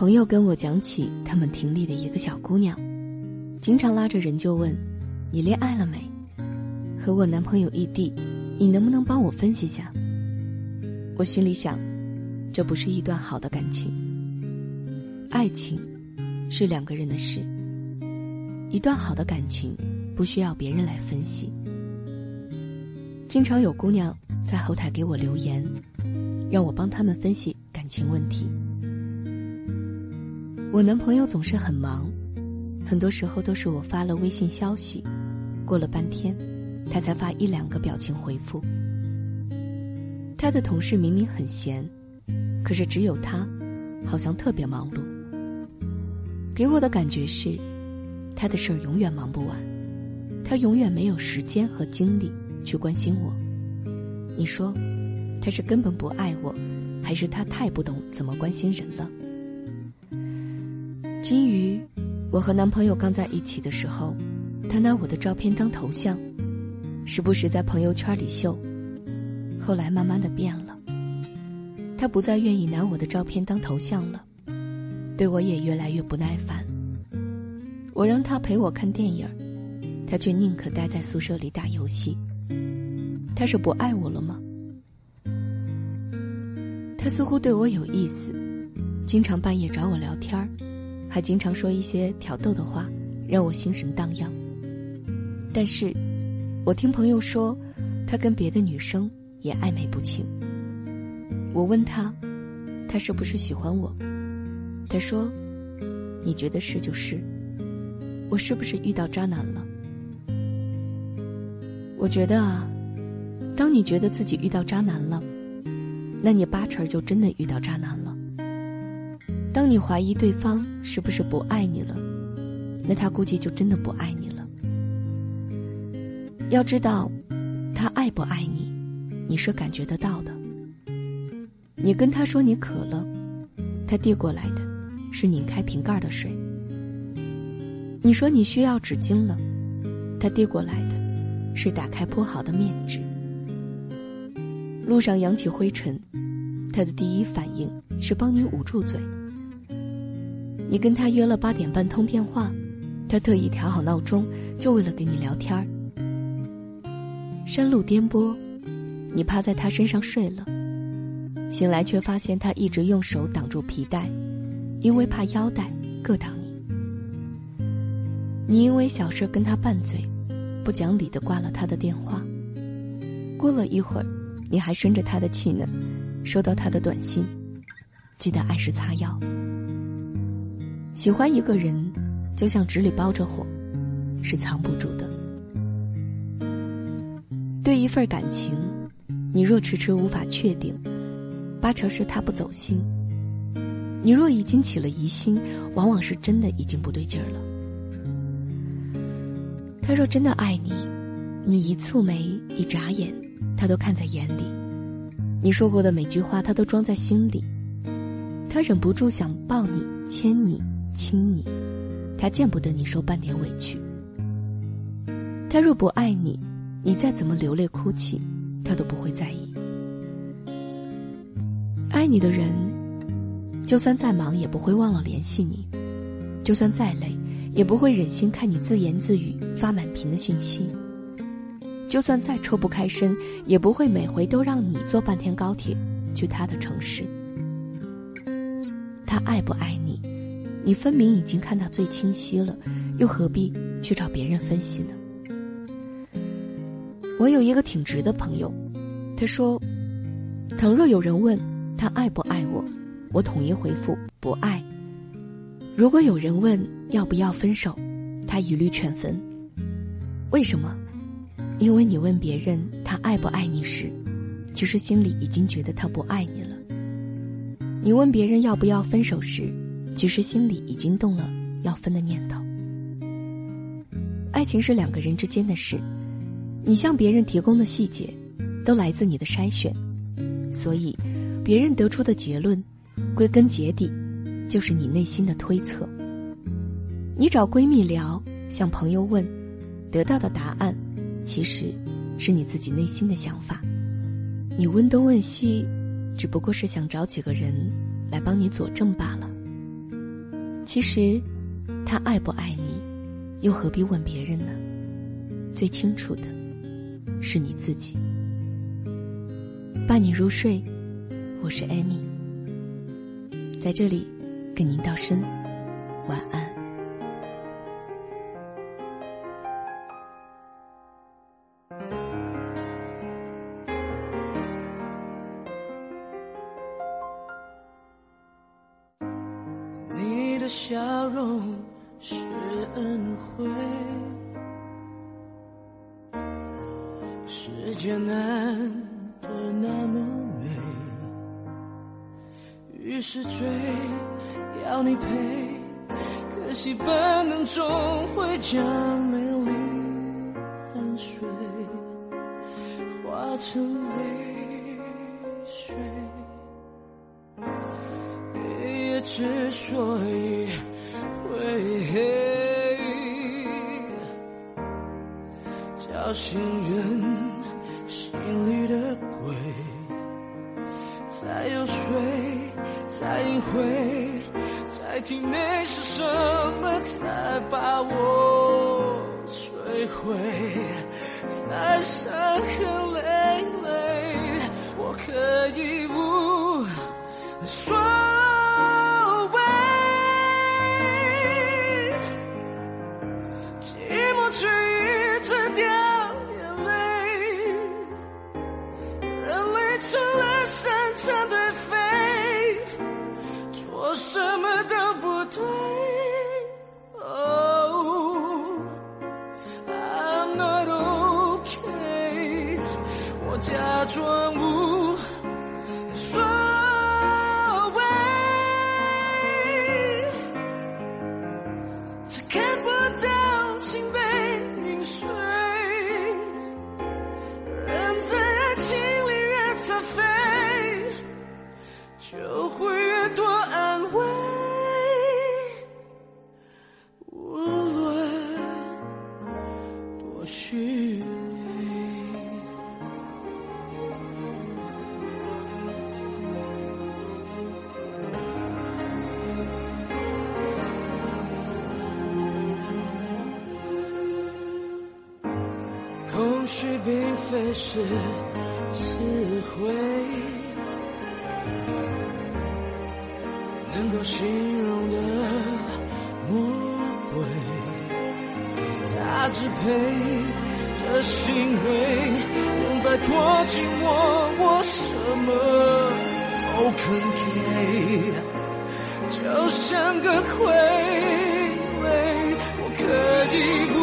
朋友跟我讲起他们亭里的一个小姑娘，经常拉着人就问：“你恋爱了没？和我男朋友异地，你能不能帮我分析下？”我心里想，这不是一段好的感情。爱情是两个人的事，一段好的感情不需要别人来分析。经常有姑娘在后台给我留言，让我帮他们分析感情问题。我男朋友总是很忙，很多时候都是我发了微信消息，过了半天，他才发一两个表情回复。他的同事明明很闲，可是只有他，好像特别忙碌。给我的感觉是，他的事儿永远忙不完，他永远没有时间和精力去关心我。你说，他是根本不爱我，还是他太不懂怎么关心人了？金鱼，我和男朋友刚在一起的时候，他拿我的照片当头像，时不时在朋友圈里秀。后来慢慢的变了，他不再愿意拿我的照片当头像了，对我也越来越不耐烦。我让他陪我看电影，他却宁可待在宿舍里打游戏。他是不爱我了吗？他似乎对我有意思，经常半夜找我聊天儿。还经常说一些挑逗的话，让我心神荡漾。但是，我听朋友说，他跟别的女生也暧昧不清。我问他，他是不是喜欢我？他说：“你觉得是就是。”我是不是遇到渣男了？我觉得啊，当你觉得自己遇到渣男了，那你八成就真的遇到渣男了。当你怀疑对方是不是不爱你了，那他估计就真的不爱你了。要知道，他爱不爱你，你是感觉得到的。你跟他说你渴了，他递过来的是拧开瓶盖的水。你说你需要纸巾了，他递过来的是打开铺好的面纸。路上扬起灰尘，他的第一反应是帮你捂住嘴。你跟他约了八点半通电话，他特意调好闹钟，就为了跟你聊天儿。山路颠簸，你趴在他身上睡了，醒来却发现他一直用手挡住皮带，因为怕腰带硌到你。你因为小事跟他拌嘴，不讲理的挂了他的电话。过了一会儿，你还生着他的气呢，收到他的短信，记得按时擦药。喜欢一个人，就像纸里包着火，是藏不住的。对一份感情，你若迟迟无法确定，八成是他不走心；你若已经起了疑心，往往是真的已经不对劲儿了。他若真的爱你，你一蹙眉、一眨眼，他都看在眼里；你说过的每句话，他都装在心里。他忍不住想抱你、牵你。亲你，他见不得你受半点委屈。他若不爱你，你再怎么流泪哭泣，他都不会在意。爱你的人，就算再忙也不会忘了联系你；就算再累，也不会忍心看你自言自语发满屏的信息；就算再抽不开身，也不会每回都让你坐半天高铁去他的城市。他爱不爱你？你分明已经看到最清晰了，又何必去找别人分析呢？我有一个挺直的朋友，他说：“倘若有人问他爱不爱我，我统一回复不爱。如果有人问要不要分手，他一律劝分。为什么？因为你问别人他爱不爱你时，其实心里已经觉得他不爱你了。你问别人要不要分手时。”其实心里已经动了要分的念头。爱情是两个人之间的事，你向别人提供的细节，都来自你的筛选，所以，别人得出的结论，归根结底，就是你内心的推测。你找闺蜜聊，向朋友问，得到的答案，其实，是你自己内心的想法。你问东问西，只不过是想找几个人，来帮你佐证罢了。其实，他爱不爱你，又何必问别人呢？最清楚的，是你自己。伴你入睡，我是艾米，在这里跟您道声晚安。笑容是恩惠，世间难得那么美，于是追要你陪，可惜本能终会将美丽汗水化成泪。之所以会黑，叫醒人心里的鬼。再有水，再隐晦，在体内是什么才把我摧毁？才伤痕累累，我可以无我假装无所谓。才看不到心被凝碎，人在爱情里越残废，就会空虚并非是词汇，能够形容的魔鬼，他支配着行为，能摆脱寂寞，我什么都肯给。就像个傀儡，我可以不